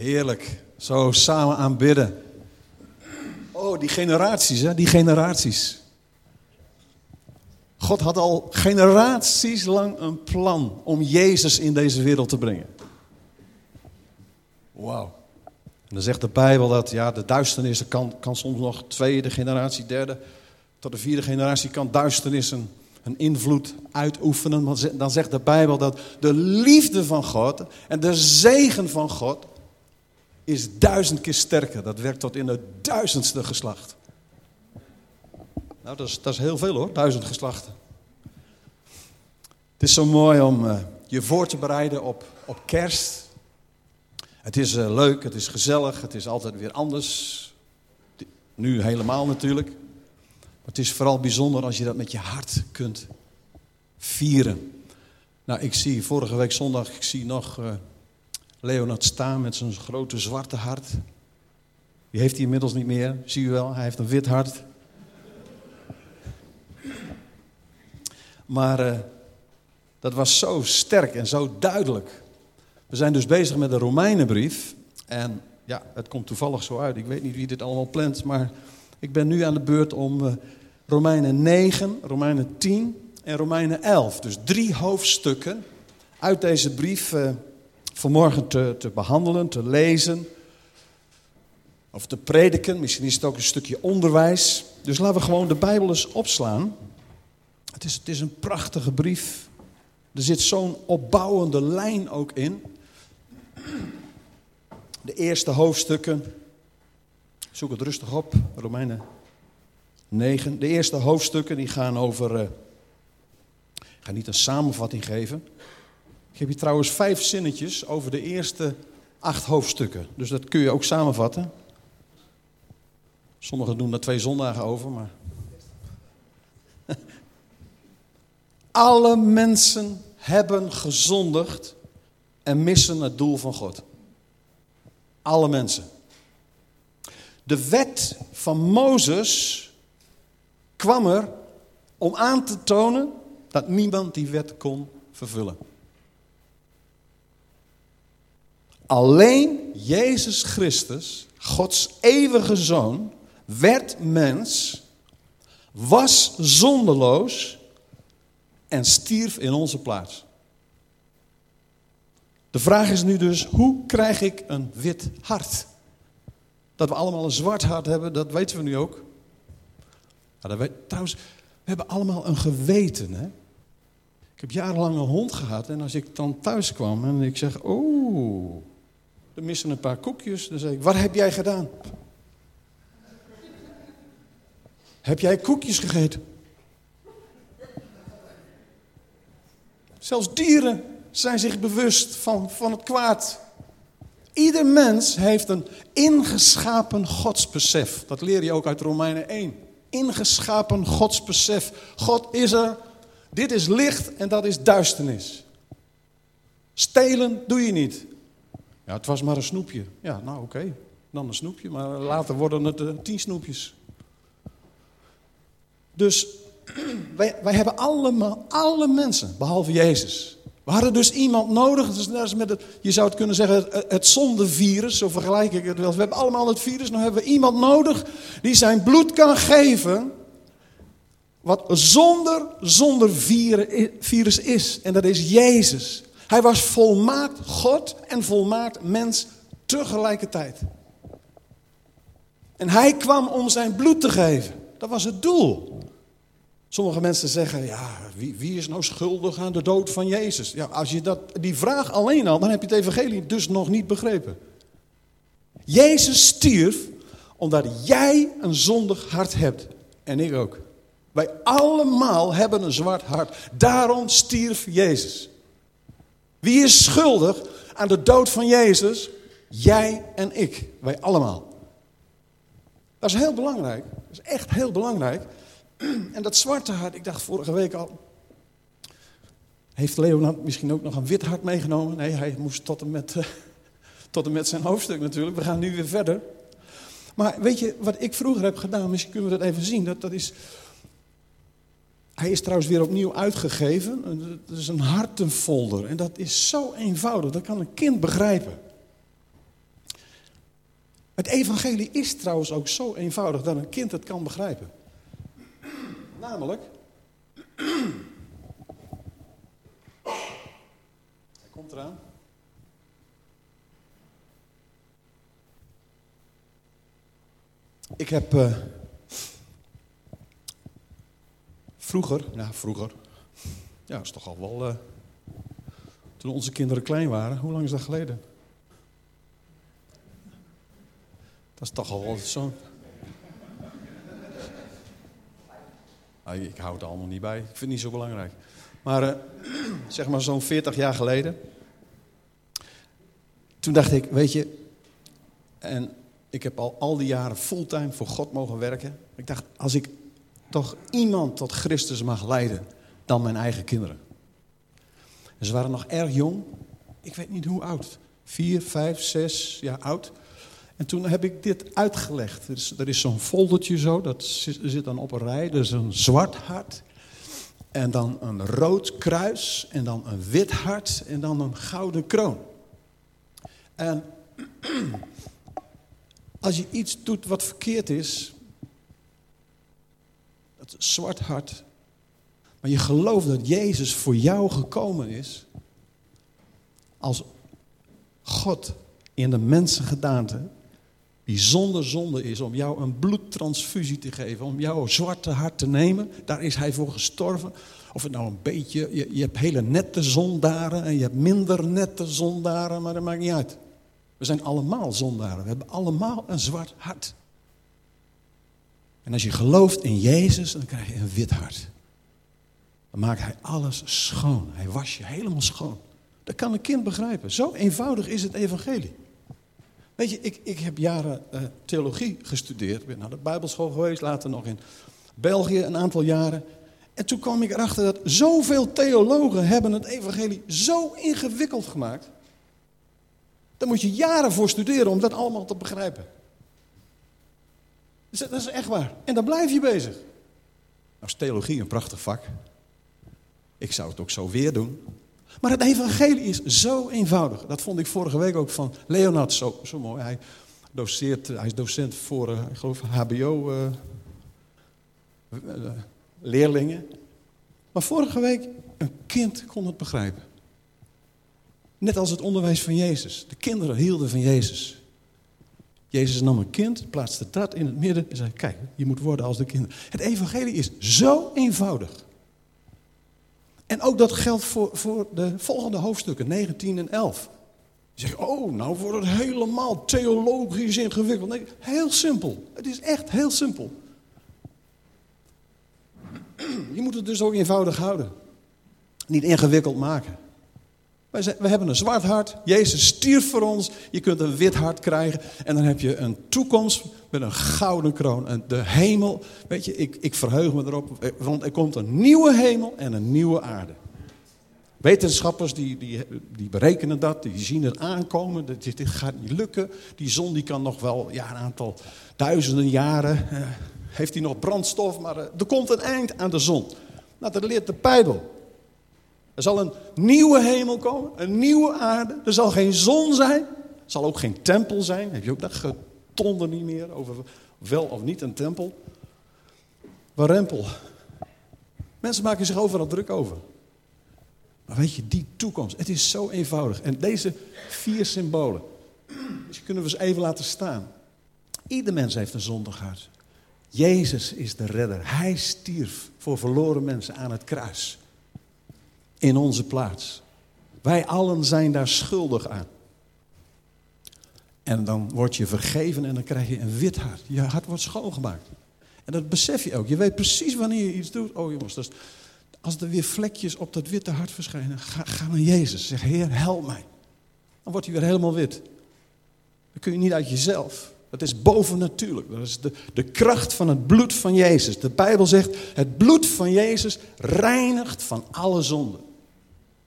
Heerlijk. Zo samen aanbidden. Oh, die generaties, hè? Die generaties. God had al generaties lang een plan om Jezus in deze wereld te brengen. Wauw. En dan zegt de Bijbel dat ja, de duisternis kan, kan soms nog tweede generatie, derde tot de vierde generatie kan duisternis een, invloed uitoefenen. Dan zegt de Bijbel dat de liefde van God en de zegen van God is duizend keer sterker. Dat werkt tot in het duizendste geslacht. Nou, dat is, dat is heel veel hoor, duizend geslachten. Het is zo mooi om uh, je voor te bereiden op, op kerst. Het is uh, leuk, het is gezellig, het is altijd weer anders. Nu helemaal natuurlijk. Maar het is vooral bijzonder als je dat met je hart kunt vieren. Nou, ik zie vorige week zondag, ik zie nog uh, Leonard staan met zijn grote zwarte hart. Die heeft hij inmiddels niet meer, zie je wel. Hij heeft een wit hart. Maar uh, dat was zo sterk en zo duidelijk. We zijn dus bezig met de Romeinenbrief. En ja, het komt toevallig zo uit. Ik weet niet wie dit allemaal plant, maar ik ben nu aan de beurt om uh, Romeinen 9, Romeinen 10 en Romeinen 11. Dus drie hoofdstukken uit deze brief uh, vanmorgen te, te behandelen, te lezen. Of te prediken. Misschien is het ook een stukje onderwijs. Dus laten we gewoon de Bijbel eens opslaan. Het is, het is een prachtige brief. Er zit zo'n opbouwende lijn ook in. De eerste hoofdstukken. Zoek het rustig op, Romeinen 9. De eerste hoofdstukken die gaan over. Uh, ik ga niet een samenvatting geven. Heb hier trouwens vijf zinnetjes over de eerste acht hoofdstukken. Dus dat kun je ook samenvatten. Sommigen doen daar twee zondagen over, maar. Alle mensen hebben gezondigd en missen het doel van God. Alle mensen. De wet van Mozes kwam er om aan te tonen dat niemand die wet kon vervullen. Alleen Jezus Christus, Gods eeuwige zoon, werd mens, was zonderloos en stierf in onze plaats. De vraag is nu dus, hoe krijg ik een wit hart? Dat we allemaal een zwart hart hebben, dat weten we nu ook. Weet, trouwens, we hebben allemaal een geweten. Hè? Ik heb jarenlang een hond gehad en als ik dan thuis kwam en ik zeg, oh, missen een paar koekjes. Dan zeg ik, wat heb jij gedaan? heb jij koekjes gegeten? Zelfs dieren zijn zich bewust van, van het kwaad. Ieder mens heeft een ingeschapen godsbesef. Dat leer je ook uit Romeinen 1. Ingeschapen godsbesef. God is er. Dit is licht en dat is duisternis. Stelen doe je niet. Ja, het was maar een snoepje. Ja, nou oké. Dan een snoepje, maar later worden het uh, tien snoepjes. Dus wij, wij hebben allemaal, alle mensen, behalve Jezus. We hadden dus iemand nodig, dus is met het, je zou het kunnen zeggen het, het zondevirus, zo vergelijk ik het wel. We hebben allemaal het virus, nu hebben we iemand nodig die zijn bloed kan geven wat zonder, zonder virus is. En dat is Jezus. Hij was volmaakt God en volmaakt mens tegelijkertijd. En hij kwam om zijn bloed te geven. Dat was het doel. Sommige mensen zeggen, ja, wie, wie, is nou schuldig aan de dood van Jezus? Ja, als je dat, die vraag alleen al, dan heb je het evangelie dus nog niet begrepen. Jezus stierf omdat jij een zondig hart hebt. En ik ook. Wij allemaal hebben een zwart hart. Daarom stierf Jezus. Wie is schuldig aan de dood van Jezus? Jij en ik. Wij allemaal. Dat is heel belangrijk. Dat is echt heel belangrijk. En dat zwarte hart, ik dacht vorige week al. Heeft Leonard misschien ook nog een wit hart meegenomen? Nee, hij moest tot en met, uh, tot en met zijn hoofdstuk natuurlijk. We gaan nu weer verder. Maar weet je, wat ik vroeger heb gedaan, misschien kunnen we dat even zien. Dat, dat is, hij is trouwens weer opnieuw uitgegeven. Dat is een hartenfolder. En dat is zo eenvoudig, dat kan een kind begrijpen. Het evangelie is trouwens ook zo eenvoudig dat een kind het kan begrijpen. Namelijk. Hij komt eraan. Ik heb uh, vroeger, nou vroeger, ja, dat is toch al wel. Uh, toen onze kinderen klein waren, hoe lang is dat geleden? Dat is toch al wel zo'n. Ah, ik hou het allemaal niet bij. Ik vind het niet zo belangrijk. Maar uh, zeg maar zo'n 40 jaar geleden. Toen dacht ik, weet je. En ik heb al al die jaren fulltime voor God mogen werken. Ik dacht, als ik toch iemand tot Christus mag leiden, dan mijn eigen kinderen. En ze waren nog erg jong. Ik weet niet hoe oud. Vier, vijf, zes jaar oud. En toen heb ik dit uitgelegd. Er is, is zo'n foldertje zo, dat zit, dan op een rij. Er is een zwart hart. En dan een rood kruis. En dan een wit hart. En dan een gouden kroon. En als je iets doet wat verkeerd is. Zwart hart. Maar je gelooft dat Jezus voor jou gekomen is. Als God in de mensengedaante die zonder zonde is om jou een bloedtransfusie te geven, om jouw zwarte hart te nemen. Daar is hij voor gestorven. Of het nou een beetje, je, je hebt hele nette zondaren en je hebt minder nette zondaren, maar dat maakt niet uit. We zijn allemaal zondaren, we hebben allemaal een zwart hart. En als je gelooft in Jezus, dan krijg je een wit hart. Dan maakt hij alles schoon. Hij was je helemaal schoon. Dat kan een kind begrijpen. Zo eenvoudig is het evangelie. Weet je, ik, ik heb jaren uh, theologie gestudeerd. Ik ben naar de Bijbelschool geweest, later nog in België een aantal jaren. En toen kwam ik erachter dat zoveel theologen hebben het evangelie zo ingewikkeld gemaakt. Daar moet je jaren voor studeren om dat allemaal te begrijpen. Dus dat is echt waar. En dan blijf je bezig. Nou is theologie een prachtig vak. Ik zou het ook zo weer doen. Maar het evangelie is zo eenvoudig. Dat vond ik vorige week ook van Leonard zo, zo mooi. Hij, doseert, hij is docent voor, uh, ik geloof, HBO uh, uh, leerlingen. Maar vorige week, een kind kon het begrijpen. Net als het onderwijs van Jezus. De kinderen hielden van Jezus. Jezus nam een kind, plaatste dat in het midden en zei: Kijk, je moet worden als de kinderen. Het evangelie is zo eenvoudig. En ook dat geldt voor, voor de volgende hoofdstukken, 19 en 11. Je zegt, oh, nou wordt het helemaal theologisch ingewikkeld. Nee, heel simpel. Het is echt heel simpel. Je moet het dus ook eenvoudig houden. Niet ingewikkeld maken. We hebben een zwart hart. Jezus stierf voor ons. Je kunt een wit hart krijgen. En dan heb je een toekomst met een gouden kroon. En de hemel. Weet je, ik, ik verheug me erop. Want er komt een nieuwe hemel en een nieuwe aarde. Wetenschappers die, die, die berekenen dat, die zien het aankomen. Dit, dit gaat niet lukken. Die zon die kan nog wel ja, een aantal duizenden jaren. Eh, heeft hij nog brandstof, maar eh, er komt een eind aan de zon. Nou, dat leert de Bijbel. Er zal een nieuwe hemel komen, een nieuwe aarde. Er zal geen zon zijn. Er zal ook geen tempel zijn. Heb je ook dat getonder niet meer over wel of niet een tempel? Warempel. Mensen maken zich overal druk over. Maar weet je, die toekomst, het is zo eenvoudig. En deze vier symbolen, dus kunnen we ze even laten staan. Ieder mens heeft een zondig hart. Jezus is de redder. Hij stierf voor verloren mensen aan het kruis in onze plaats. Wij allen zijn daar schuldig aan. En dan word je vergeven en dan krijg je een wit hart. Je hart wordt schoongemaakt. En dat besef je ook. Je weet precies wanneer je iets doet. Oh jongens, dat als er weer vlekjes op dat witte hart verschijnen, ga, naar Jezus. Zeg, Heer, help mij. Dan wordt hij weer helemaal wit. Dan kun je niet uit jezelf. Dat is bovennatuurlijk. Dat is de, de kracht van het bloed van Jezus. De Bijbel zegt, het bloed van Jezus reinigt van alle zonden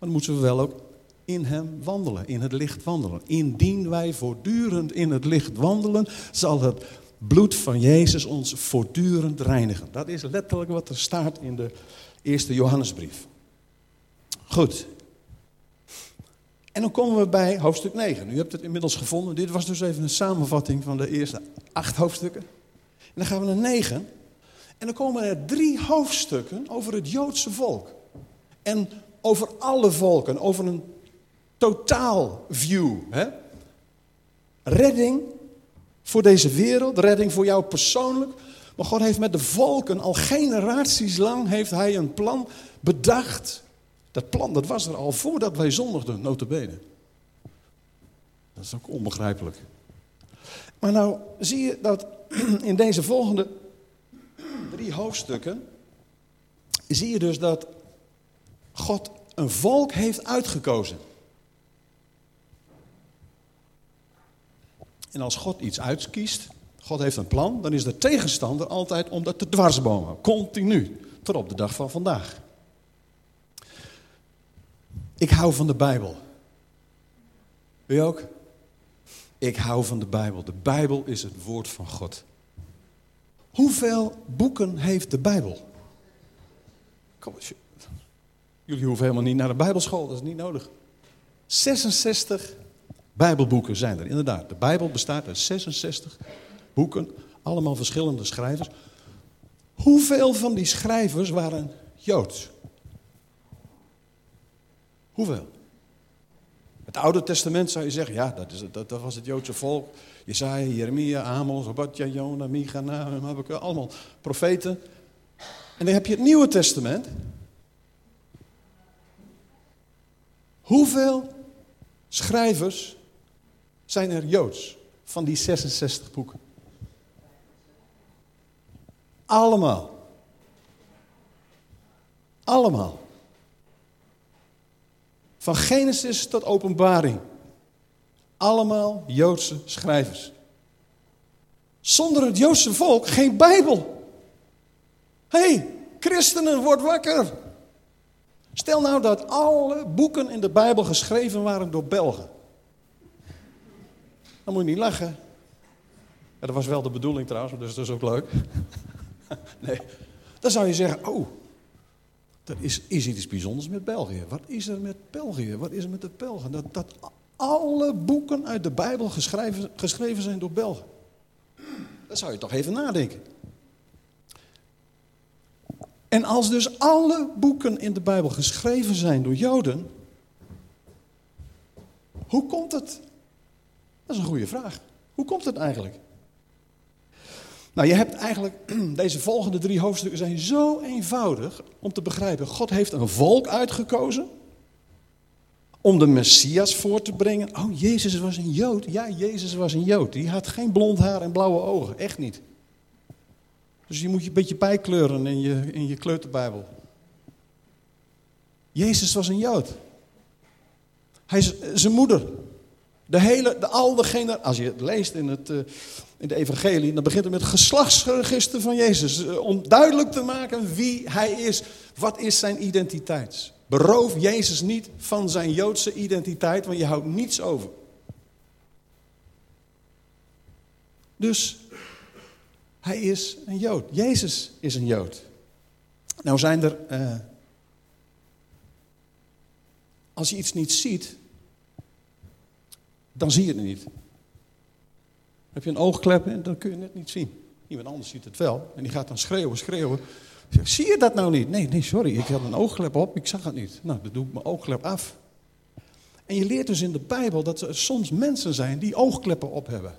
dan moeten we wel ook in hem wandelen, in het licht wandelen. Indien wij voortdurend in het licht wandelen, zal het bloed van Jezus ons voortdurend reinigen. Dat is letterlijk wat er staat in de eerste Johannesbrief. Goed. En dan komen we bij hoofdstuk 9. U hebt het inmiddels gevonden. Dit was dus even een samenvatting van de eerste acht hoofdstukken. En dan gaan we naar 9. En dan komen er drie hoofdstukken over het Joodse volk. En over alle volken, over een totaal view. Hè? Redding voor deze wereld, redding voor jou persoonlijk. Maar God heeft met de volken al generaties lang heeft hij een plan bedacht. Dat plan dat was er al voordat wij zondigden, notabene. Dat is ook onbegrijpelijk. Maar nou zie je dat in deze volgende drie hoofdstukken... zie je dus dat God een volk heeft uitgekozen. En als God iets uitkiest, God heeft een plan, dan is de tegenstander altijd om dat te dwarsbomen. Continu. Tot op de dag van vandaag. Ik hou van de Bijbel. U ook? Ik hou van de Bijbel. De Bijbel is het woord van God. Hoeveel boeken heeft de Bijbel? Kom, jullie hoeven helemaal niet naar de Bijbelschool, dat is niet nodig. 66 Bijbelboeken zijn er, inderdaad. De Bijbel bestaat uit 66 boeken, allemaal verschillende schrijvers. Hoeveel van die schrijvers waren Joods? Hoeveel? Het Oude Testament zou je zeggen, ja, dat, is, dat, dat was het Joodse volk. Jesaja, Jeremia, Amos, Obadja, Jona, Micha, Nahum, allemaal profeten. En dan heb je het Nieuwe Testament. Hoeveel schrijvers zijn er Joods van die 66 boeken? Allemaal. Allemaal. Van Genesis tot Openbaring. Allemaal Joodse schrijvers. Zonder het Joodse volk geen Bijbel. Hey, christenen, word wakker. Stel nou dat alle boeken in de Bijbel geschreven waren door Belgen. Dan moet je niet lachen. dat was wel de bedoeling trouwens, dus dat is ook leuk. nee, dan zou je zeggen, oh, er is, is iets bijzonders met België. Wat is er met België? Wat is er met de Belgen? Dat, dat alle boeken uit de Bijbel geschreven, geschreven zijn door Belgen. Dat zou je toch even nadenken. En als dus alle boeken in de Bijbel geschreven zijn door Joden, hoe komt het? Dat is een goede vraag. Hoe komt het eigenlijk? Nou, je hebt eigenlijk, deze volgende drie hoofdstukken zijn zo eenvoudig om te begrijpen. God heeft een volk uitgekozen om de Messias voor te brengen. Oh, Jezus was een Jood. Ja, Jezus was een Jood. Die had geen blond haar en blauwe ogen. Echt niet. Dus je moet je een beetje bijkleuren in je, in je kleuterbijbel. Jezus was een Jood. Hij is zijn moeder. De hele, de, al degene, als je het leest in, het, uh, in de evangelie, dan begint het met het geslachtsregister van Jezus. Uh, om duidelijk te maken wie hij is. Wat is zijn identiteit? Beroof Jezus niet van zijn Joodse identiteit, want je houdt niets over. Dus hij is een Jood. Jezus is een Jood. Nou zijn er, uh, als je iets niet ziet, dan zie je het niet. Heb je een oogklep en dan kun je het niet zien. Iemand anders ziet het wel en die gaat dan schreeuwen, schreeuwen. Zie je dat nou niet? Nee, nee, sorry, ik had een oogklep op, ik zag het niet. Nou, dan doe ik mijn oogklep af. En je leert dus in de Bijbel dat er soms mensen zijn die oogkleppen op hebben.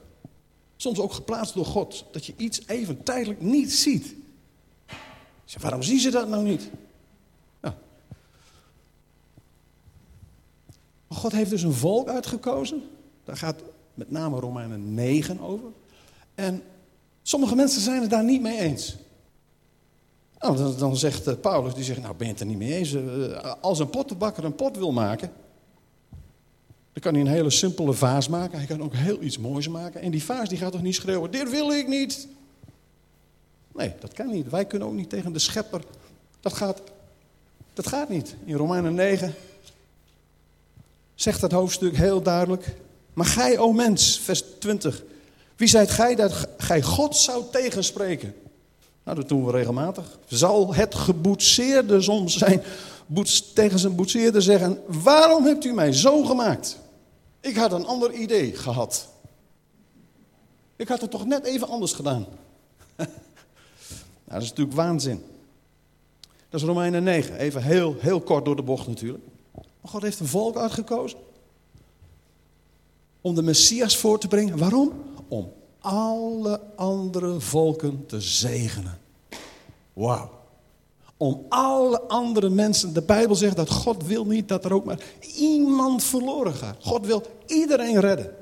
Soms ook geplaatst door God. Dat je iets even tijdelijk niet ziet. Waarom zien ze dat nou niet? Maar God heeft dus een volk uitgekozen. Daar gaat met name Romeinen 9 over. En sommige mensen zijn het daar niet mee eens. Nou, dan, zegt eh, Paulus, die zegt, nou ben je het er niet mee eens? Eh, als een pottenbakker een pot wil maken, dan kan hij een hele simpele vaas maken. Hij kan ook heel iets moois maken. En die vaas die gaat toch niet schreeuwen, dit wil ik niet. Nee, dat kan niet. Wij kunnen ook niet tegen de schepper. Dat gaat, dat gaat niet. In Romeinen 9 zegt dat hoofdstuk heel duidelijk. Maar gij, o mens, vers 20. Wie zijt gij dat gij God zou tegenspreken? Nou, dat doen we regelmatig. Zal het geboetseerde soms zijn tegen zijn boetseerder zeggen: Waarom hebt u mij zo gemaakt? Ik had een ander idee gehad. Ik had het toch net even anders gedaan. nou, dat is natuurlijk waanzin. Dat is Romeinen 9. Even heel, heel kort door de bocht natuurlijk. Maar God heeft een volk uitgekozen. Om de Messias voor te brengen. Waarom? Om alle andere volken te zegenen. Wauw. Om alle andere mensen. De Bijbel zegt dat God wil niet dat er ook maar iemand verloren gaat. God wil iedereen redden.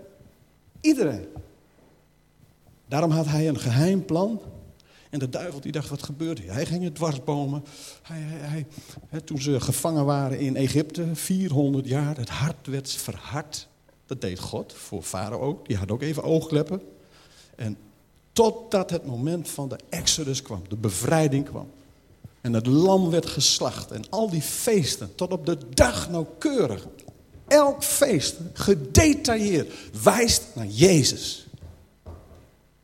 Iedereen. Daarom had hij een geheim plan. En de duivel die dacht, wat gebeurt hier? Hij ging het dwarsbomen. Hij, hij, hij, toen ze gevangen waren in Egypte, 400 jaar, het hart werd verhard. Dat deed God voor Farao. Die had ook even oogkleppen. En totdat het moment van de Exodus kwam, de bevrijding kwam. En het lam werd geslacht. En al die feesten, tot op de dag nauwkeurig. Elk feest, gedetailleerd, wijst naar Jezus.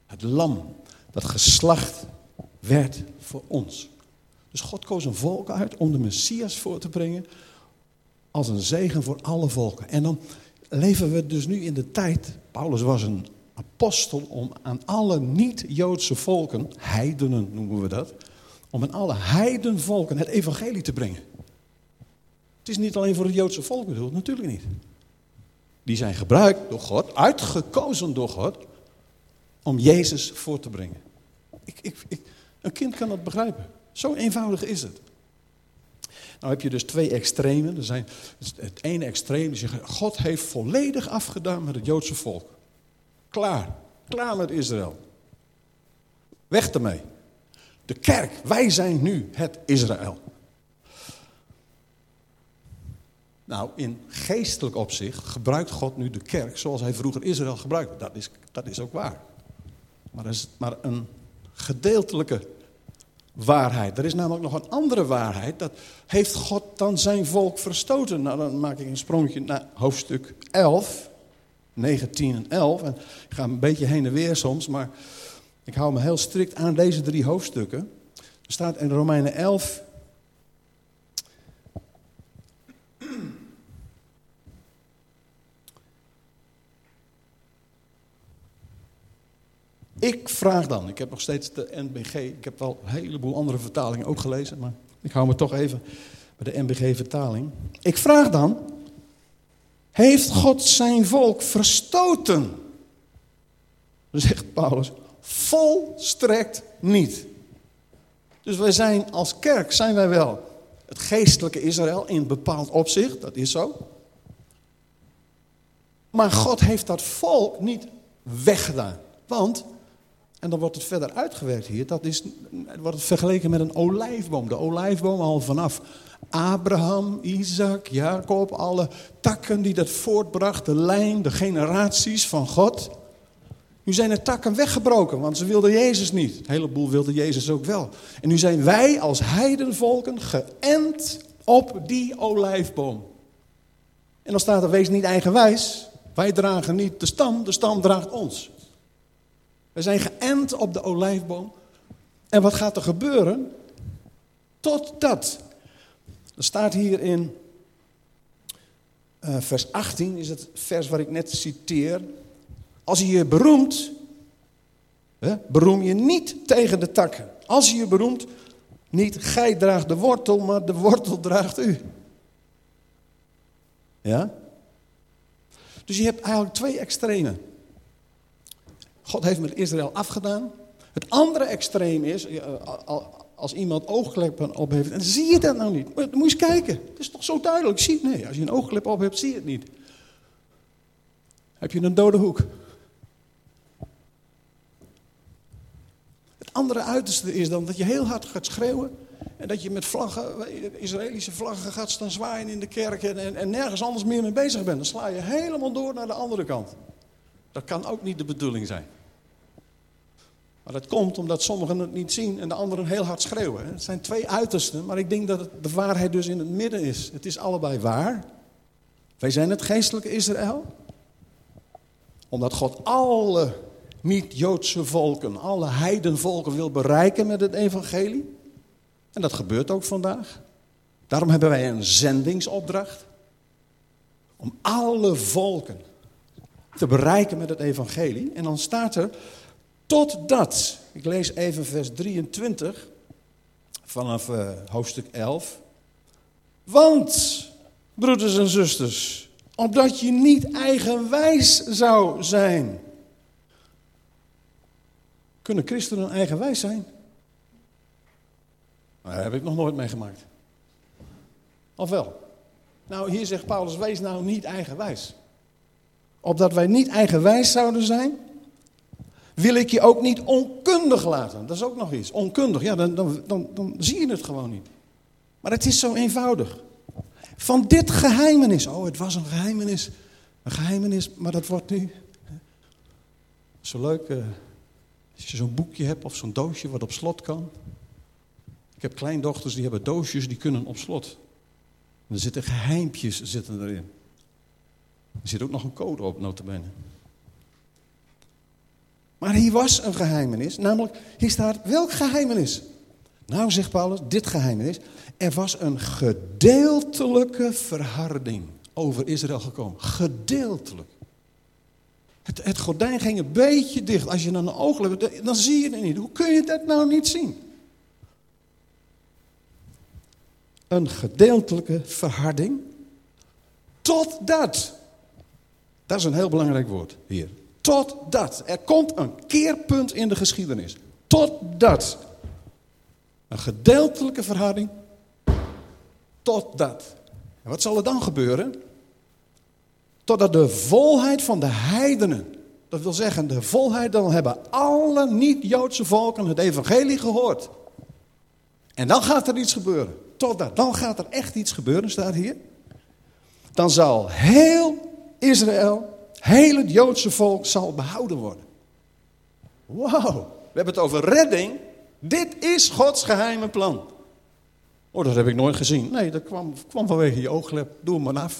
Het lam dat geslacht werd voor ons. Dus God koos een volk uit om de Messias voor te brengen als een zegen voor alle volken. En dan leven we dus nu in de tijd, Paulus was een apostel om aan alle niet-Joodse volken, heidenen noemen we dat, om aan alle heidenvolken het evangelie te brengen. Het is niet alleen voor het Joodse volk bedoeld, natuurlijk niet. Die zijn gebruikt door God, uitgekozen door God, om Jezus voor te brengen. Ik, ik, een kind kan dat begrijpen. Zo eenvoudig is het. Nou heb je dus twee extremen. Er zijn, het ene extreem zegt, God heeft volledig afgedaan met het Joodse volk. Klaar. Klaar met Israël. Weg ermee. De kerk, wij zijn nu het Israël. Nou, in geestelijk opzicht gebruikt God nu de kerk zoals hij vroeger Israël gebruikte. Dat is, dat is ook waar. Maar dat is maar een gedeeltelijke waarheid. Er is namelijk nog een andere waarheid. Dat heeft God dan zijn volk verstoten? Nou, dan maak ik een sprongje naar hoofdstuk 11. 19 en 11. En ik ga een beetje heen en weer soms, maar ik hou me heel strikt aan deze drie hoofdstukken. Er staat in Romeinen 11. Ik vraag dan, ik heb nog steeds de NBG, ik heb wel een heleboel andere vertalingen ook gelezen, maar ik hou me toch even bij de NBG-vertaling. Ik vraag dan, heeft God zijn volk verstoten? Dan zegt Paulus, volstrekt niet. Dus wij zijn als kerk, zijn wij wel het geestelijke Israël in een bepaald opzicht, dat is zo. Maar God heeft dat volk niet weggedaan. Want, en dan wordt het verder uitgewerkt hier, dat is, wordt het vergeleken met een olijfboom. De olijfboom al vanaf Abraham, Isaac, Jacob, alle takken die dat voortbracht, de lijn, de generaties van God. Nu zijn de takken weggebroken, want ze wilden Jezus niet. Een heleboel wilden Jezus ook wel. En nu zijn wij als heidenvolken geënt op die olijfboom. En dan staat er, wees niet eigenwijs. Wij dragen niet de stam, de stam draagt ons. We zijn geënt op de olijfboom. En wat gaat er gebeuren? Totdat er staat hier in uh, vers 18, is het vers waar ik net citeer. Als je je beroemt, hè, beroem je niet tegen de takken. Als je je beroemt, niet gij draagt de wortel, maar de wortel draagt u. Ja? Dus je hebt eigenlijk twee extremen. God heeft met Israël afgedaan. Het andere extreem is, als iemand oogkleppen op heeft, en zie je dat nou niet? Moet je eens kijken. Het is toch zo duidelijk. Zie? Nee, als je een oogklep op hebt, zie je het niet. Heb je een dode hoek? Andere uiterste is dan dat je heel hard gaat schreeuwen. En dat je met vlaggen, Israëlische vlaggen gaat staan zwaaien in de kerk en, en, en nergens anders meer mee bezig bent. Dan sla je helemaal door naar de andere kant. Dat kan ook niet de bedoeling zijn. Maar dat komt omdat sommigen het niet zien en de anderen heel hard schreeuwen. Het zijn twee uitersten, maar ik denk dat de waarheid dus in het midden is. Het is allebei waar. Wij zijn het geestelijke Israël. Omdat God alle niet-Joodse volken, alle heidenvolken wil bereiken met het evangelie. En dat gebeurt ook vandaag. Daarom hebben wij een zendingsopdracht. Om alle volken te bereiken met het evangelie. En dan staat er, totdat, ik lees even vers 23 vanaf uh, hoofdstuk 11. Want, broeders en zusters, opdat je niet eigenwijs zou zijn. Kunnen christenen eigenwijs zijn? Nou, dat heb ik nog nooit meegemaakt. Of wel? Nou, hier zegt Paulus, wees nou niet eigenwijs. Opdat wij niet eigenwijs zouden zijn, wil ik je ook niet onkundig laten. Dat is ook nog iets. Onkundig, ja, dan, dan, dan, dan zie je het gewoon niet. Maar het is zo eenvoudig. Van dit geheimenis. Oh, het was een geheimenis. Een geheimenis, maar dat wordt nu. Zo leuk. Uh, als je zo'n boekje hebt of zo'n doosje wat op slot kan. Ik heb kleindochters die hebben doosjes die kunnen op slot. Er zitten geheimpjes zitten erin. Er zit ook nog een code op, notabene. Maar hier was een geheimenis, namelijk, hier staat, welk geheimenis? Nou, zegt Paulus, dit geheimenis. Er was een gedeeltelijke verharding over Israël gekomen. Gedeeltelijk. Het, het gordijn ging een beetje dicht. Als je dan een oog hebt, dan zie je het niet. Hoe kun je dat nou niet zien? Een gedeeltelijke verharding. Totdat. Dat is een heel belangrijk woord hier. Totdat. Er komt een keerpunt in de geschiedenis. Totdat. Een gedeeltelijke verharding. Totdat. En wat zal er dan gebeuren? Totdat de volheid van de heidenen. Dat wil zeggen, de volheid, dan hebben alle niet-Joodse volken het evangelie gehoord. En dan gaat er iets gebeuren. Totdat, dan gaat er echt iets gebeuren, staat hier. Dan zal heel Israël Heel het Joodse volk zal behouden worden. Wauw, we hebben het over redding. Dit is Gods geheime plan. Oh, dat heb ik nooit gezien. Nee, dat kwam, kwam vanwege je ooglep. Doe hem maar af.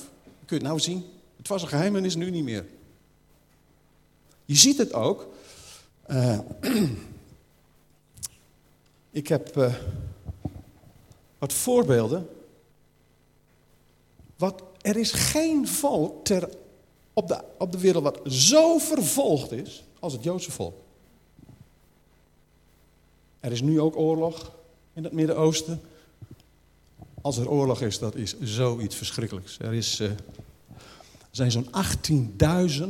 Kun je het nou zien? Het was een geheim en is nu niet meer. Je ziet het ook. Uh, ik heb uh, wat voorbeelden. Wat, er is geen volk ter op de, op de wereld wat zo vervolgd is als het Joodse volk. Er is nu ook oorlog in het Midden-Oosten. Als er oorlog is, dat is zoiets verschrikkelijks. Er, is, uh, zijn zo'n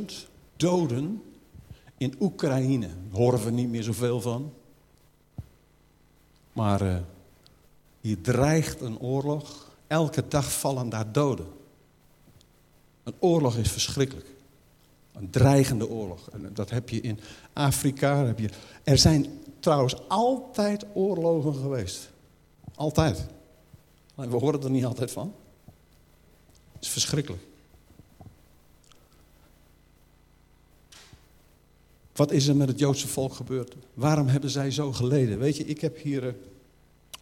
18.000 doden in Oekraïne. Daar horen we niet meer zoveel van. Maar uh, hier dreigt een oorlog. Elke dag vallen daar doden. Een oorlog is verschrikkelijk. Een dreigende oorlog. En dat heb je in Afrika. Heb je... Er zijn trouwens altijd oorlogen geweest. Altijd. we horen er niet altijd van. Het is verschrikkelijk. Wat is er met het Joodse volk gebeurd? Waarom hebben zij zo geleden? Weet je, ik heb hier eh,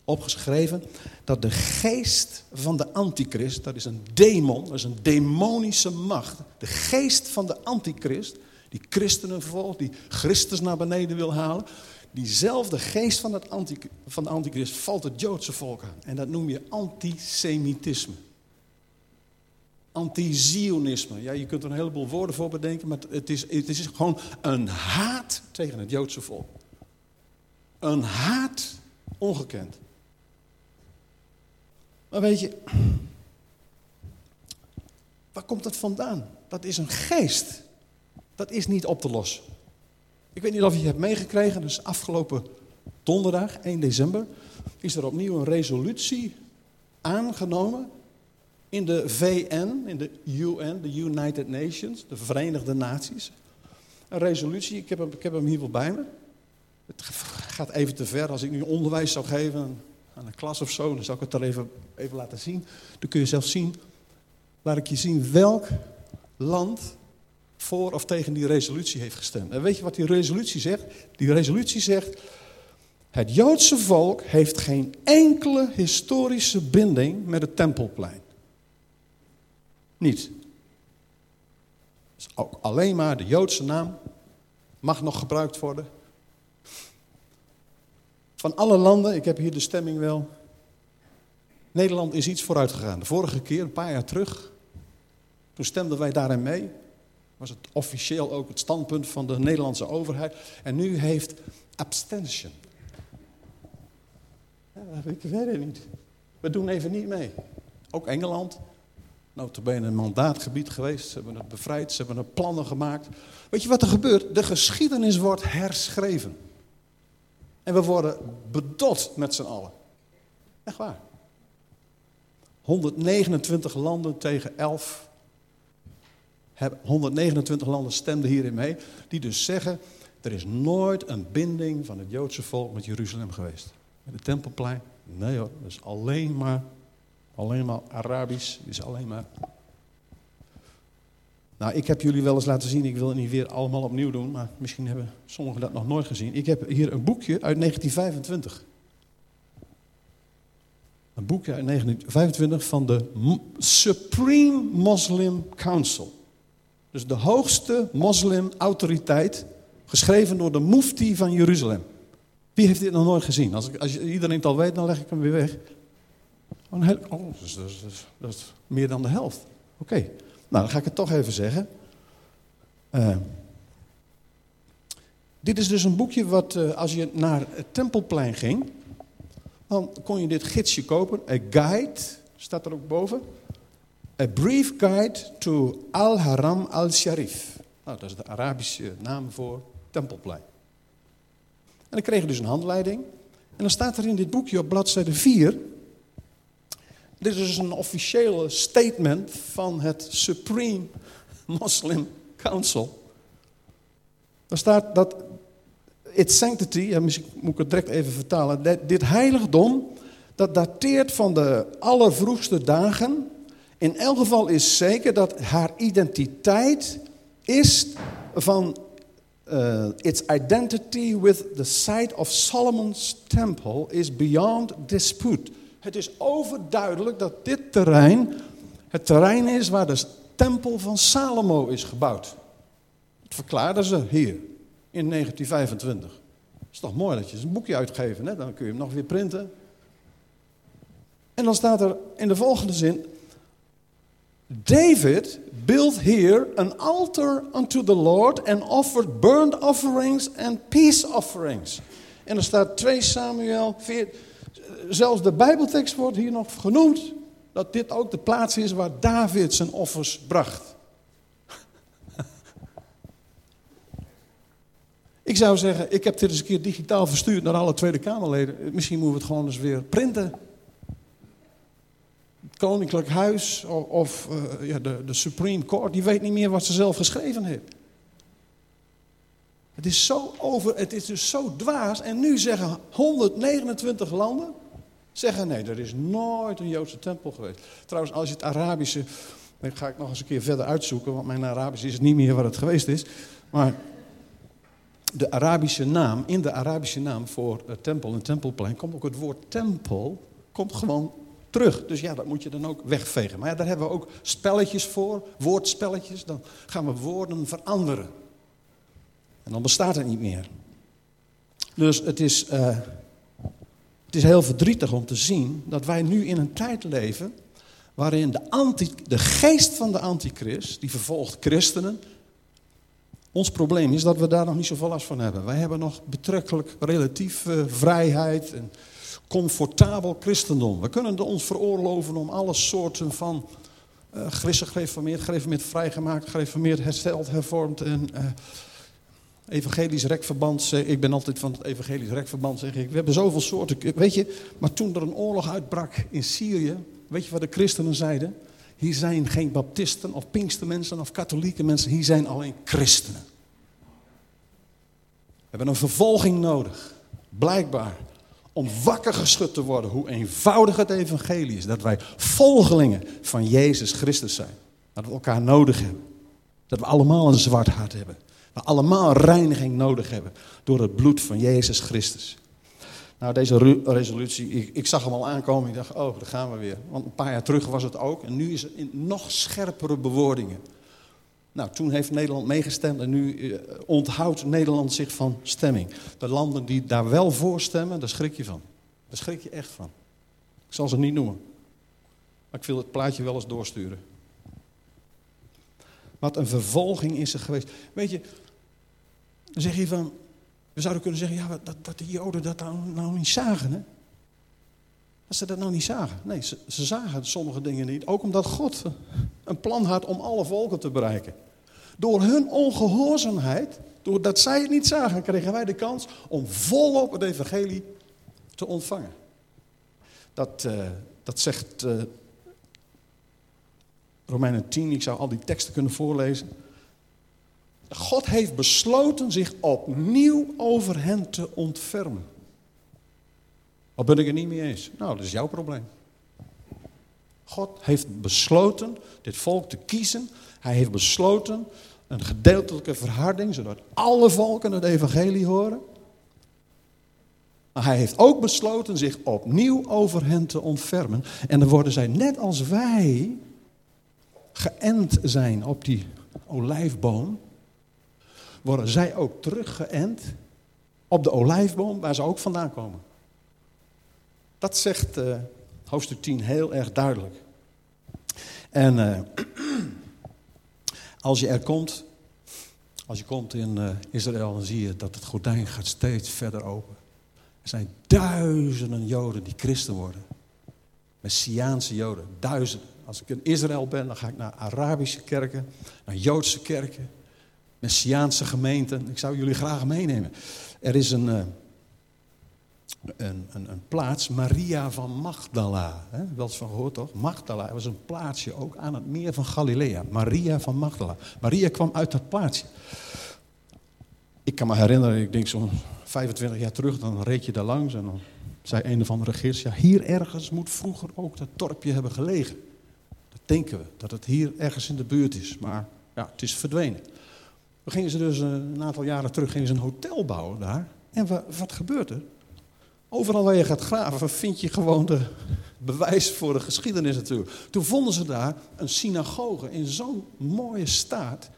opgeschreven dat de geest van de antichrist, dat is een demon, dat is een demonische macht. De geest van de antichrist, die christenen volgt, die Christus naar beneden wil halen. Diezelfde geest van, het van de antichrist valt het Joodse volk aan. En dat noem je antisemitisme. Antizionisme. Ja, je kunt er een heleboel woorden voor bedenken, maar het is, het is gewoon een haat tegen het Joodse volk. Een haat ongekend. Maar weet je, waar komt dat vandaan? Dat is een geest. Dat is niet op te lossen. Ik weet niet of je het hebt meegekregen, dus afgelopen donderdag, 1 december, is er opnieuw een resolutie aangenomen in de VN, in de UN, de United Nations, de Verenigde Naties. Een resolutie, ik heb hem, ik heb hem hier wel bij me. Het gaat even te ver als ik nu onderwijs zou geven aan een klas of zo. Dan zal ik het er even, even laten zien. Dan kun je zelf zien, laat ik je zien welk land voor of tegen die resolutie heeft gestemd. En weet je wat die resolutie zegt? Die resolutie zegt, het Joodse volk heeft geen enkele historische binding met het Tempelplein. Niet. Ook alleen maar de Joodse naam mag nog gebruikt worden. Van alle landen, ik heb hier de stemming wel. Nederland is iets vooruit gegaan. De vorige keer, een paar jaar terug, toen stemden wij daarin mee. Was het officieel ook het standpunt van de Nederlandse overheid. En nu heeft abstention. Ja, ik weet het niet. We doen even niet mee. Ook Engeland. Notabene een mandaatgebied geweest. Ze hebben het bevrijd. Ze hebben er plannen gemaakt. Weet je wat er gebeurt? De geschiedenis wordt herschreven. En we worden bedot met z'n allen. Echt waar. 129 landen tegen 11. 129 landen stemden hierin mee. Die dus zeggen, er is nooit een binding van het Joodse volk met Jeruzalem geweest. Met het Tempelplein. Nee hoor, dat is alleen maar, alleen maar Arabisch. is alleen maar... Nou, ik heb jullie wel eens laten zien, ik wil het niet weer allemaal opnieuw doen, maar misschien hebben sommigen dat nog nooit gezien. Ik heb hier een boekje uit 1925. Een boekje uit 1925 van de Supreme Muslim Council. Dus de hoogste moslimautoriteit, geschreven door de mufti van Jeruzalem. Wie heeft dit nog nooit gezien? Als, als iedereen het al weet, dan leg ik hem weer weg. Oh, dat, is, dat, meer dan de helft. Oké, nou dan ga ik het toch even zeggen. Uh, dit is dus een boekje wat, uh, als je naar het Tempelplein ging, dan kon je dit gidsje kopen. A guide, staat er ook boven. A brief guide to Al-Haram al-Sharif. Nou, dat is de Arabische naam voor Tempelplein. En dan kreeg je dus een handleiding. En dan staat er in dit boekje op bladzijde 4. Dit is een officiële statement van het Supreme Muslim Council. Daar staat dat its sanctity, ja, misschien moet ik het direct even vertalen. Dit heiligdom, dat dateert van de allervroegste dagen. In elk geval is zeker dat haar identiteit is van uh, its identity with the site of Solomon's temple is beyond dispute. Het is overduidelijk dat dit terrein het terrein is waar de tempel van Salomo is gebouwd. Dat verklaarden ze hier in 1925. Het is toch mooi dat je een boekje uitgeeft, hè? dan kun je hem nog weer printen. En dan staat er in de volgende zin: David built here an altar unto the Lord and offered burnt offerings and peace offerings. En er staat 2 Samuel 4. Zelfs de Bijbeltekst wordt hier nog genoemd dat dit ook de plaats is waar David zijn offers bracht. Ik zou zeggen, ik heb dit eens een keer digitaal verstuurd naar alle Tweede Kamerleden. Misschien moeten we het gewoon eens weer printen. Het Koninklijk Huis of, uh, ja, de, de Supreme Court, die weet niet meer wat ze zelf geschreven heeft. Het is zo over, het is dus zo dwaas. En nu zeggen 129 landen, zeggen nee, er is nooit een Joodse tempel geweest. Trouwens, als je het Arabische, dan ga ik nog eens een keer verder uitzoeken, want mijn Arabisch is niet meer wat het geweest is. Maar de Arabische naam, in de Arabische naam voor tempel en tempelplein, komt ook het woord tempel, komt gewoon terug. Dus ja, dat moet je dan ook wegvegen. Maar ja, daar hebben we ook spelletjes voor, woordspelletjes. Dan gaan we woorden veranderen. En dan bestaat het niet meer. Dus het is, het is heel verdrietig om te zien dat wij nu in een tijd leven waarin de, anti, de geest van de antichrist, die vervolgt christenen, ons probleem is dat we daar nog niet zoveel last van hebben. Wij hebben nog betrekkelijk relatief uh, vrijheid en comfortabel christendom. We kunnen ons veroorloven om alle soorten van uh, gereformeerd, gereformeerd vrijgemaakt, gereformeerd hersteld, hervormd en uh, evangelisch rekverband. Ik ben altijd van het evangelisch rekverband, zeg ik. We hebben zoveel soorten, weet je. Maar toen er een oorlog uitbrak in Syrië, weet je wat de christenen zeiden? Hier zijn geen baptisten of pinkstermensen of katholieke mensen. Hier zijn alleen christenen. We hebben een vervolging nodig. Blijkbaar. Om wakker geschud te worden hoe eenvoudig het evangelie is. Dat wij volgelingen van Jezus Christus zijn. Dat we elkaar nodig hebben. Dat we allemaal een zwart hart hebben. We allemaal reiniging nodig hebben door het bloed van Jezus Christus. Nou, deze resolutie, ik, ik, zag hem al aankomen. Ik dacht, oh, daar gaan we weer. Want een paar jaar terug was het ook. En nu is het in nog scherpere bewoordingen. Nou, toen heeft Nederland meegestemd en nu eh, onthoudt Nederland zich van stemming. De landen die daar wel voor stemmen, daar schrik je van. Daar schrik je echt van. Ik zal ze niet noemen. Maar ik wil het plaatje wel eens doorsturen. Wat een vervolging is er geweest. Weet je, dan zeg je van, we zouden kunnen zeggen, ja, dat, dat de Joden dat nou, nou niet zagen. Hè? Dat ze dat nou niet zagen. Nee, ze, ze zagen sommige dingen niet. Ook omdat God een plan had om alle volken te bereiken. Door hun ongehoorzaamheid, doordat zij het niet zagen, kregen wij de kans om volop het evangelie te ontvangen. Dat, uh, dat zegt uh, Romeinen 10, ik zou al die teksten kunnen voorlezen. God heeft besloten zich opnieuw over hen te ontfermen. Wat ben ik er niet mee eens? Nou, dat is jouw probleem. God heeft besloten dit volk te kiezen. Hij heeft besloten een gedeeltelijke verharding, zodat alle volken het evangelie horen. Maar hij heeft ook besloten zich opnieuw over hen te ontfermen. En dan worden zij net als wij geënt zijn op die olijfboom, worden zij ook teruggeënt op de olijfboom waar ze ook vandaan komen. Dat zegt uh, hoofdstuk 10 heel erg duidelijk. En uh, als je er komt, als je komt in uh, Israël, dan zie je dat het gordijn gaat steeds verder open. Er zijn duizenden Joden die christen worden. Messiaanse Joden, duizenden. Als ik in Israël ben, dan ga ik naar Arabische kerken, naar Joodse kerken, Messiaanse gemeenten. Ik zou jullie graag meenemen. Er is een, uh, een, een, een, plaats, Maria van Magdala. Hè? Wel eens van gehoord toch? Magdala was een plaatsje ook aan het meer van Galilea. Maria van Magdala. Maria kwam uit dat plaatsje. Ik kan me herinneren, ik denk zo'n 25 jaar terug, dan reed je daar langs en dan zei een of andere gids, ja hier ergens moet vroeger ook dat dorpje hebben gelegen. Dat denken we, dat het hier ergens in de buurt is, maar ja, het is verdwenen. We gingen ze dus eh, een aantal jaren terug gingen een hotel bouwen daar. En wat, gebeurt er? Overal waar je gaat graven vind je gewoon de bewijs voor de geschiedenis natuurlijk. Toen vonden ze daar een synagoge in zo'n mooie staat.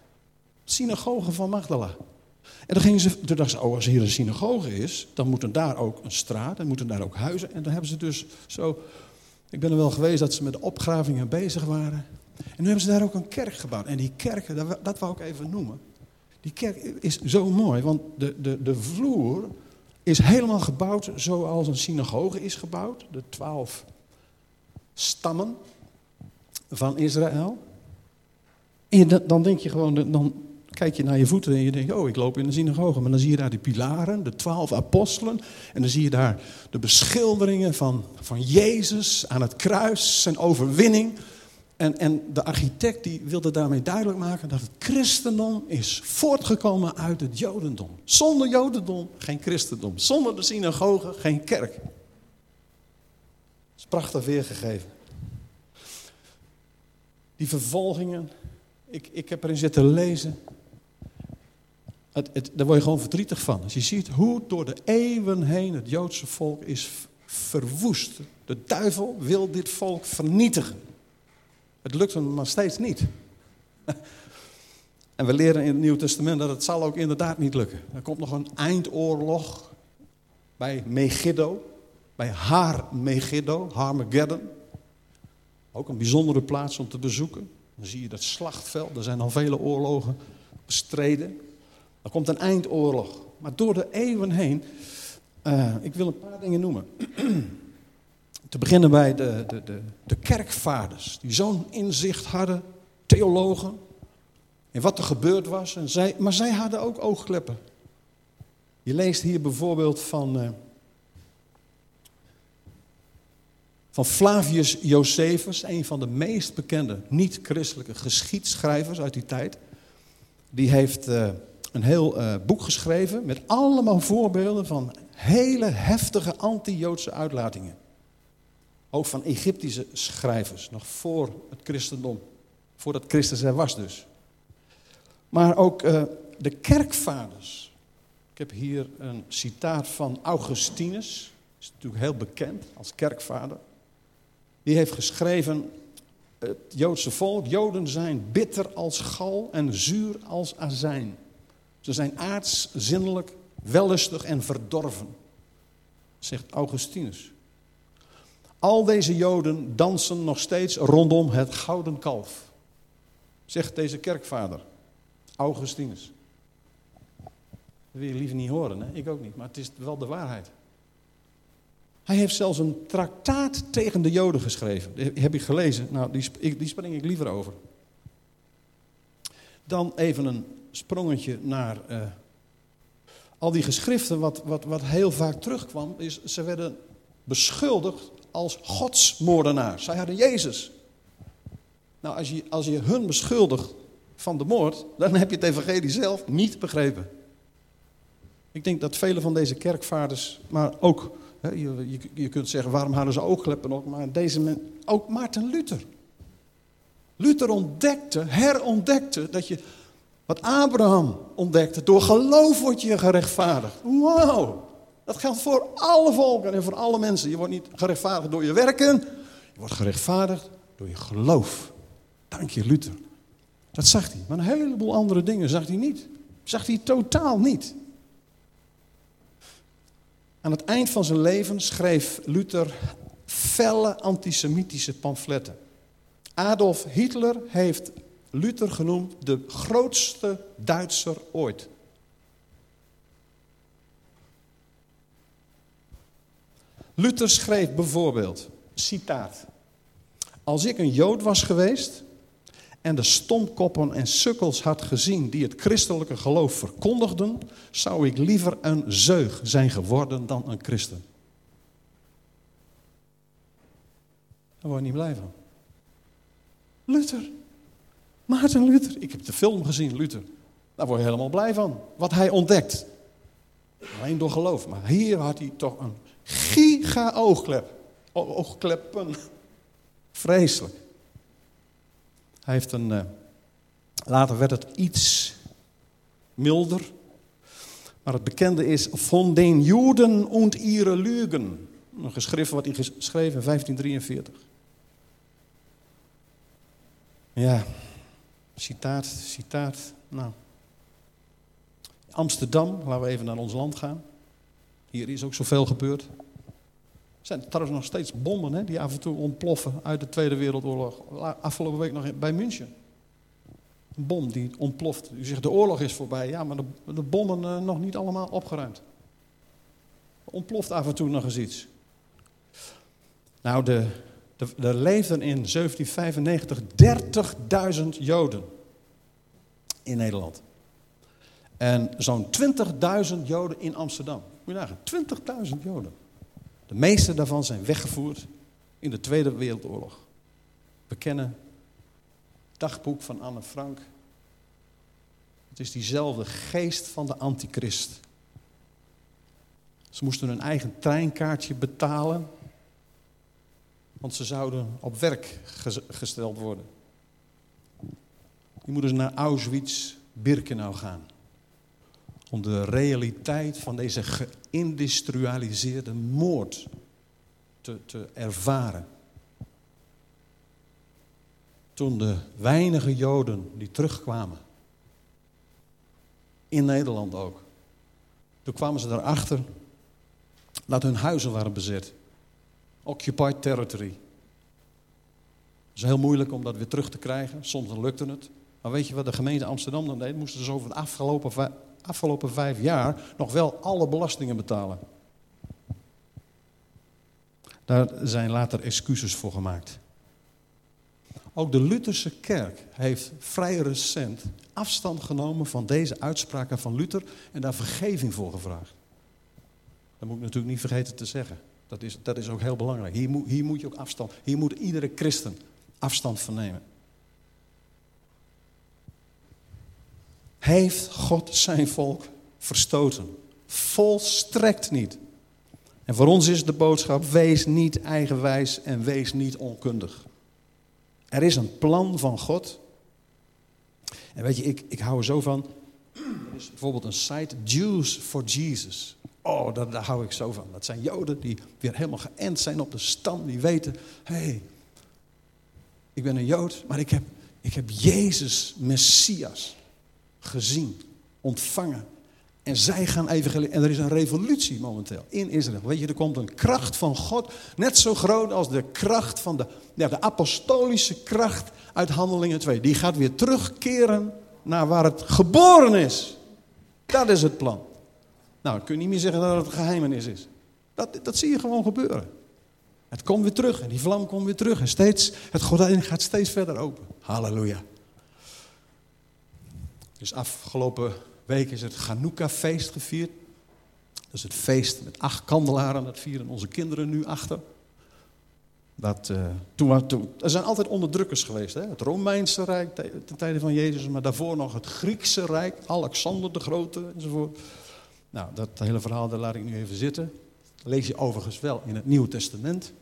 Synagoge van Magdala. En dan gingen ze, toen dachten ze, oh, als hier een synagoge is, dan moeten daar ook een straat, en moeten daar ook huizen. En dan hebben ze dus zo, ik ben er wel geweest dat ze met de opgravingen bezig waren. En nu hebben ze daar ook een kerk gebouwd. En die kerk, dat, dat wou ik even noemen. Die kerk is zo mooi, want de, de, de vloer is helemaal gebouwd zoals een synagoge is gebouwd. De twaalf stammen van Israël. En dan denk je gewoon, dan kijk je naar je voeten en je denkt, oh, ik loop in de synagoge. Maar dan zie je daar die pilaren, de twaalf apostelen. En dan zie je daar de beschilderingen van, van Jezus aan het kruis, zijn overwinning. En, en de architect die wilde daarmee duidelijk maken dat het christendom is voortgekomen uit het jodendom. Zonder jodendom geen christendom. Zonder de synagoge geen kerk. Dat is prachtig weergegeven. Die vervolgingen, ik, ik heb erin zitten lezen. Het, het, daar word je gewoon verdrietig van. Als je ziet hoe door de eeuwen heen het Joodse volk is verwoest. De duivel wil dit volk vernietigen. Het lukt hem maar steeds niet. En we leren in het Nieuwe Testament dat het zal ook inderdaad niet lukken. Er komt nog een eindoorlog bij Megiddo, bij Haar Megiddo, Harmageddon. Ook een bijzondere plaats om te bezoeken. Dan zie je dat slachtveld, er zijn al vele oorlogen bestreden. Er komt een eindoorlog. Maar door de eeuwen heen, uh, ik wil een paar dingen noemen. Te beginnen bij de, de, de, de kerkvaders, die zo'n inzicht hadden, theologen, in wat er gebeurd was. En zij, maar zij hadden ook oogkleppen. Je leest hier bijvoorbeeld van, uh, van Flavius Josephus, een van de meest bekende niet-christelijke geschiedschrijvers uit die tijd. Die heeft uh, een heel uh, boek geschreven met allemaal voorbeelden van hele heftige anti-Joodse uitlatingen. Ook van Egyptische schrijvers, nog voor het christendom. Voordat Christus er was dus. Maar ook uh, de kerkvaders. Ik heb hier een citaat van Augustinus. Is natuurlijk heel bekend als kerkvader. Die heeft geschreven, het Joodse volk, Joden zijn bitter als gal en zuur als azijn. Ze zijn aards, zinnelijk, wellustig en verdorven, zegt Augustinus. Al deze Joden dansen nog steeds rondom het gouden kalf. Zegt deze kerkvader, Augustinus. Dat wil je liever niet horen, hè? ik ook niet, maar het is wel de waarheid. Hij heeft zelfs een traktaat tegen de Joden geschreven. Heb ik gelezen. Nou, die, die spring ik liever over. Dan even een sprongetje naar uh, al die geschriften. Wat, wat, wat heel vaak terugkwam, is ze werden beschuldigd als godsmoordenaars. Zij hadden Jezus. Nou, als je, als je hun beschuldigt van de moord, dan heb je het evangelie zelf niet begrepen. Ik denk dat vele van deze kerkvaders, maar ook, hè, je, je, kunt zeggen, waarom hadden ze oogkleppen nog? Maar deze men, ook Maarten Luther. Luther ontdekte, herontdekte, dat je, wat Abraham ontdekte, door geloof word je gerechtvaardigd. Wow, dat geldt voor alle volken en voor alle mensen. Je wordt niet gerechtvaardigd door je werken, je wordt gerechtvaardigd door je geloof. Dank je, Luther. Dat zag hij. Maar een heleboel andere dingen zag hij niet. Zag hij totaal niet. Aan het eind van zijn leven schreef Luther felle antisemitische pamfletten. Adolf Hitler heeft Luther genoemd de grootste Duitser ooit. Luther schreef bijvoorbeeld, citaat, als ik een Jood was geweest en de stomkoppen en sukkels had gezien die het christelijke geloof verkondigden, zou ik liever een zeug zijn geworden dan een christen. Daar word je niet blij van. Luther. Maarten Luther. Ik heb de film gezien, Luther. Daar word je helemaal blij van. Wat hij ontdekt. Alleen door geloof. Maar hier had hij toch een giga oogklep. Oogkleppen. Vreselijk. Hij heeft een. Uh, later werd het iets milder. Maar het bekende is Von den Juden und ihre Lügen. Een geschrift wat hij geschreven in 1543. Ja, citaat, citaat. Nou. Amsterdam, laten we even naar ons land gaan. Hier is ook zoveel gebeurd. Er zijn trouwens nog steeds bommen hè, die af en toe ontploffen uit de Tweede Wereldoorlog. Afgelopen week nog bij München. Een bom die ontploft. U zegt de oorlog is voorbij. Ja, maar de, bommen uh, nog niet allemaal opgeruimd. Ontploft af en toe nog eens iets. Nou, de, er leefden in 1795 30.000 Joden in Nederland. En zo'n 20.000 Joden in Amsterdam. Moet je nagaan, 20.000 Joden. De meeste daarvan zijn weggevoerd in de Tweede Wereldoorlog. We kennen het dagboek van Anne Frank. Het is diezelfde geest van de antichrist. Ze moesten hun eigen treinkaartje betalen want ze zouden op werk gesteld worden. Die moeten ze naar Auschwitz-Birkenau gaan. Om de realiteit van deze geïndustrialiseerde moord te, te ervaren. Toen de weinige Joden die terugkwamen, in Nederland ook, toen kwamen ze erachter dat hun huizen waren bezet. Occupied territory. Het is heel moeilijk om dat weer terug te krijgen. Soms lukte het. Maar weet je wat de gemeente Amsterdam dan deed? Moesten ze over de afgelopen, afgelopen vijf jaar nog wel alle belastingen betalen. Daar zijn later excuses voor gemaakt. Ook de Lutherse kerk heeft vrij recent afstand genomen van deze uitspraken van Luther en daar vergeving voor gevraagd. Dat moet ik natuurlijk niet vergeten te zeggen. Dat is, dat is ook heel belangrijk. Hier moet, hier moet je ook afstand. Hier moet iedere christen afstand van nemen. Heeft God zijn volk verstoten? Volstrekt niet. En voor ons is de boodschap: wees niet eigenwijs en wees niet onkundig. Er is een plan van God. En weet je, ik, ik hou er zo van. Er is bijvoorbeeld een site, Jews for Jesus. Oh, daar, daar, hou ik zo van. Dat zijn Joden die weer helemaal geënt zijn op de stam. Die weten, hé, hey, ik ben een Jood, maar ik heb, ik heb Jezus, Messias, gezien, ontvangen. En zij gaan evangeliseren. En er is een revolutie momenteel in Israël. Weet je, er komt een kracht van God. Net zo groot als de kracht van de, ja, de apostolische kracht uit Handelingen 2. Die gaat weer terugkeren naar waar het geboren is. Dat is het plan. Nou, kun je niet meer zeggen dat het een geheimenis is. Dat, dat zie je gewoon gebeuren. Het komt weer terug en die vlam komt weer terug. En steeds, het gordijn gaat steeds verder open. Halleluja. Dus afgelopen week is het Chanukka-feest gevierd. Dat is het feest met acht kandelaren. Dat vieren onze kinderen nu achter. Dat, uh, toen, er zijn altijd onderdrukkers geweest. Hè? Het Romeinse Rijk ten tijde van Jezus, maar daarvoor nog het Griekse Rijk, Alexander de Grote enzovoort. Nou, dat hele verhaal daar laat ik nu even zitten. Lees je overigens wel in het Nieuwe Testament.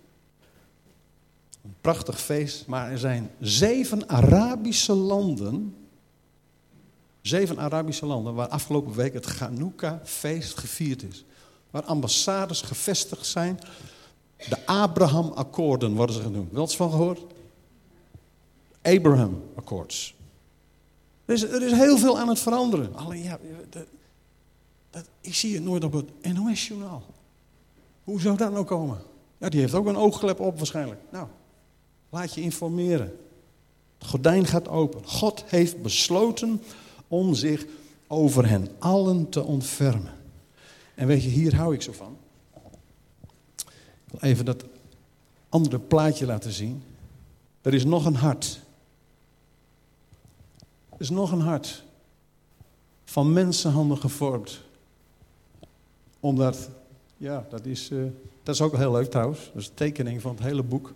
Een prachtig feest, maar er zijn zeven Arabische landen. Zeven Arabische landen waar afgelopen week het Chanukka-feest gevierd is. Waar ambassades gevestigd zijn de Abraham-akkoorden worden ze genoemd. Wel eens van gehoord? Abraham Accords. Er is, er is heel veel aan het veranderen. Alleen ja, dat, dat, ik zie het nooit op het NOS-journaal. Hoe zou dat nou komen? Ja, die heeft ook een oogklep op waarschijnlijk. Nou, laat je informeren. Het gordijn gaat open. God heeft besloten om zich over hen allen te ontfermen. En weet je, hier hou ik zo van even dat andere plaatje laten zien. Er is nog een hart. Er is nog een hart. Van mensenhanden gevormd. Omdat, ja, dat is, uh, dat is ook heel leuk trouwens. Dat is een tekening van het hele boek.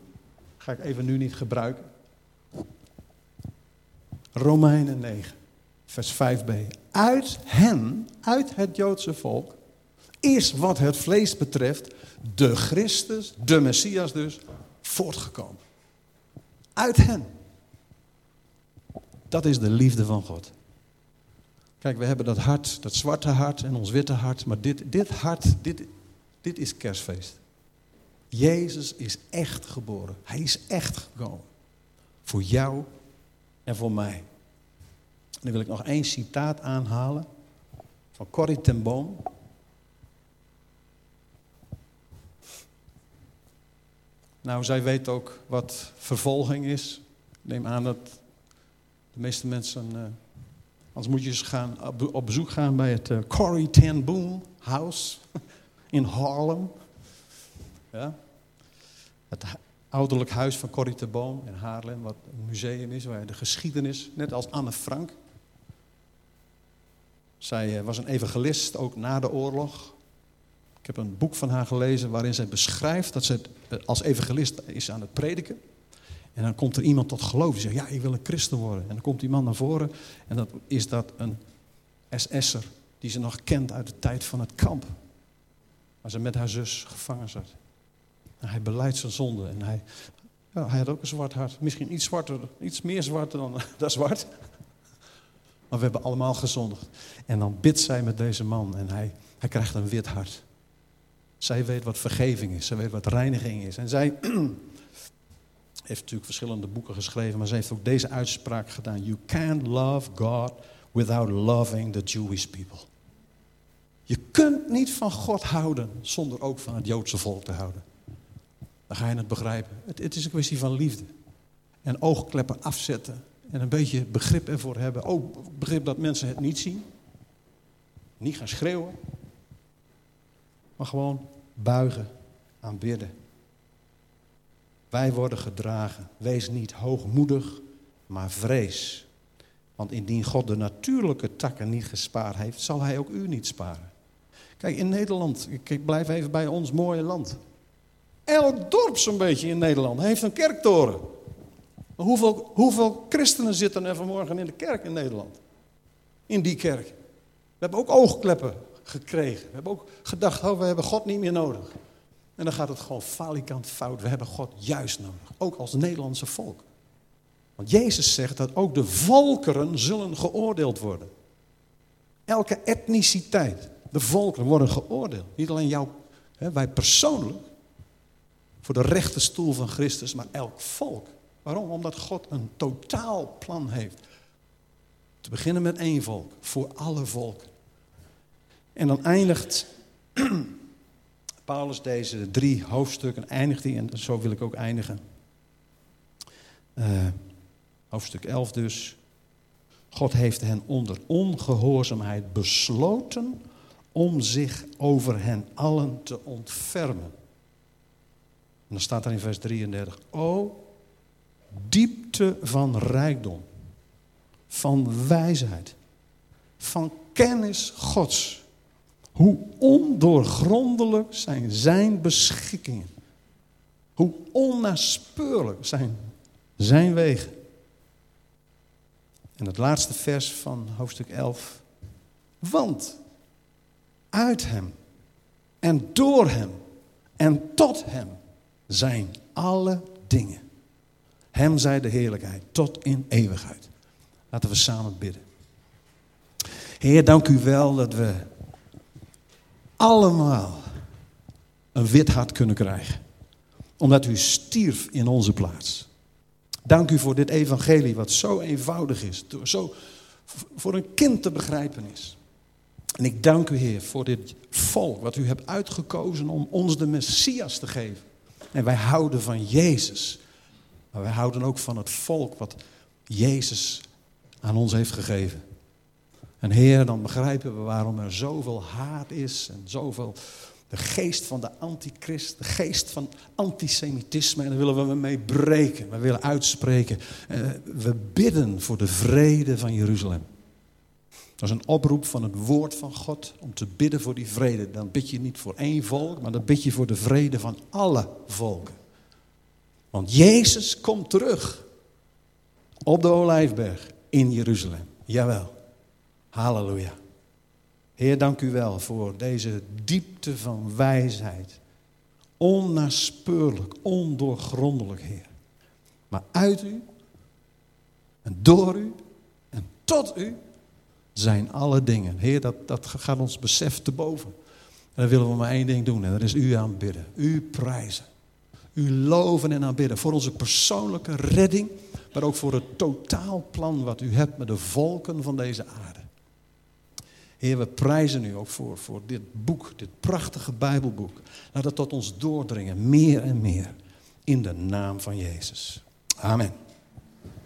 Ga ik even nu niet gebruiken. Romeinen 9, vers 5b. Uit hen, uit het Joodse volk, is wat het vlees betreft de Christus, de Messias dus, voortgekomen. Uit hen. Dat is de liefde van God. Kijk, we hebben dat hart, dat zwarte hart en ons witte hart, maar dit, dit hart, dit, dit is kerstfeest. Jezus is echt geboren. Hij is echt gekomen. Voor jou en voor mij. En dan wil ik nog één citaat aanhalen van Corrie ten Boom. Nou, zij weet ook wat vervolging is. Ik neem aan dat de meeste mensen. Uh, anders moet je eens gaan, op, bezoek gaan bij het uh, Corrie ten Boom House in Harlem. Ja? Het ouderlijk huis van Corrie ten Boom in Haarlem, wat een museum is waar de geschiedenis, net als Anne Frank. Zij uh, was een evangelist, ook na de oorlog. Ik heb een boek van haar gelezen waarin zij beschrijft dat ze als evangelist is aan het prediken. En dan komt er iemand tot geloof die zegt, ja, ik wil een christen worden. En dan komt die man naar voren en dan is dat een SS'er die ze nog kent uit de tijd van het kamp. Waar ze met haar zus gevangen zat. En hij beleidt zijn zonde en hij, ja, hij had ook een zwart hart. Misschien iets zwarter, iets meer zwart dan dat zwart. Maar we hebben allemaal gezondigd. En dan bidt zij met deze man en hij, hij krijgt een wit hart. Zij weet wat vergeving is. Zij weet wat reiniging is. En zij heeft natuurlijk verschillende boeken geschreven, maar ze heeft ook deze uitspraak gedaan. You can't love God without loving the Jewish people. Je kunt niet van God houden zonder ook van het Joodse volk te houden. Dan ga je het begrijpen. Het, het is een kwestie van liefde. En oogkleppen afzetten. En een beetje begrip ervoor hebben. Ook begrip dat mensen het niet zien. Niet gaan schreeuwen maar gewoon buigen, aanbidden. Wij worden gedragen. Wees niet hoogmoedig, maar vrees. Want indien God de natuurlijke takken niet gespaard heeft, zal hij ook u niet sparen. Kijk, in Nederland, ik blijf even bij ons mooie land. Elk dorp zo'n beetje in Nederland heeft een kerktoren. Hoeveel, hoeveel christenen zitten er vanmorgen in de kerk in Nederland? In die kerk. We hebben ook oogkleppen gekregen. We hebben ook gedacht, oh, we hebben God niet meer nodig. En dan gaat het gewoon falikant fout. We hebben God juist nodig. Ook als Nederlandse volk. Want Jezus zegt dat ook de volkeren zullen geoordeeld worden. Elke etniciteit, de volkeren worden geoordeeld. Niet alleen jou, hè, wij persoonlijk, voor de rechte stoel van Christus, maar elk volk. Waarom? Omdat God een totaal plan heeft. Te beginnen met één volk, voor alle volken. En dan eindigt Paulus deze drie hoofdstukken, eindigt hij, en zo wil ik ook eindigen. Uh, hoofdstuk 11 dus. God heeft hen onder ongehoorzaamheid besloten om zich over hen allen te ontfermen. En dan staat er in vers 33, o diepte van rijkdom, van wijsheid, van kennis Gods. Hoe ondoorgrondelijk zijn zijn beschikkingen. Hoe onnaspeurlijk zijn zijn wegen. En het laatste vers van hoofdstuk 11. Want uit hem en door hem en tot hem zijn alle dingen. Hem zij de heerlijkheid tot in eeuwigheid. Laten we samen bidden. Heer, dank u wel dat we allemaal een wit hart kunnen krijgen. Omdat u stierf in onze plaats. Dank u voor dit evangelie wat zo eenvoudig is, zo voor een kind te begrijpen is. En ik dank u Heer voor dit volk wat u hebt uitgekozen om ons de Messias te geven. En wij houden van Jezus. Maar wij houden ook van het volk wat Jezus aan ons heeft gegeven. En Heer, dan begrijpen we waarom er zoveel haat is en zoveel de geest van de antichrist, de geest van antisemitisme. En daar willen we mee breken. We willen uitspreken. Eh, we bidden voor de vrede van Jeruzalem. Dat is een oproep van het woord van God om te bidden voor die vrede. Dan bid je niet voor één volk, maar dan bid je voor de vrede van alle volken. Want Jezus komt terug op de Olijfberg in Jeruzalem. Jawel. Halleluja. Heer, dank u wel voor deze diepte van wijsheid. Onnaspeurlijk, ondoorgrondelijk, Heer. Maar uit u en door u en tot u zijn alle dingen. Heer, dat, dat gaat ons besef te boven. En dan willen we maar één ding doen en dat is u aanbidden. U prijzen. U loven en aanbidden. Voor onze persoonlijke redding, maar ook voor het totaalplan wat u hebt met de volken van deze aarde. Heer, we prijzen u ook voor, voor dit boek, dit prachtige Bijbelboek. Laat het tot ons doordringen, meer en meer. In de naam van Jezus. Amen.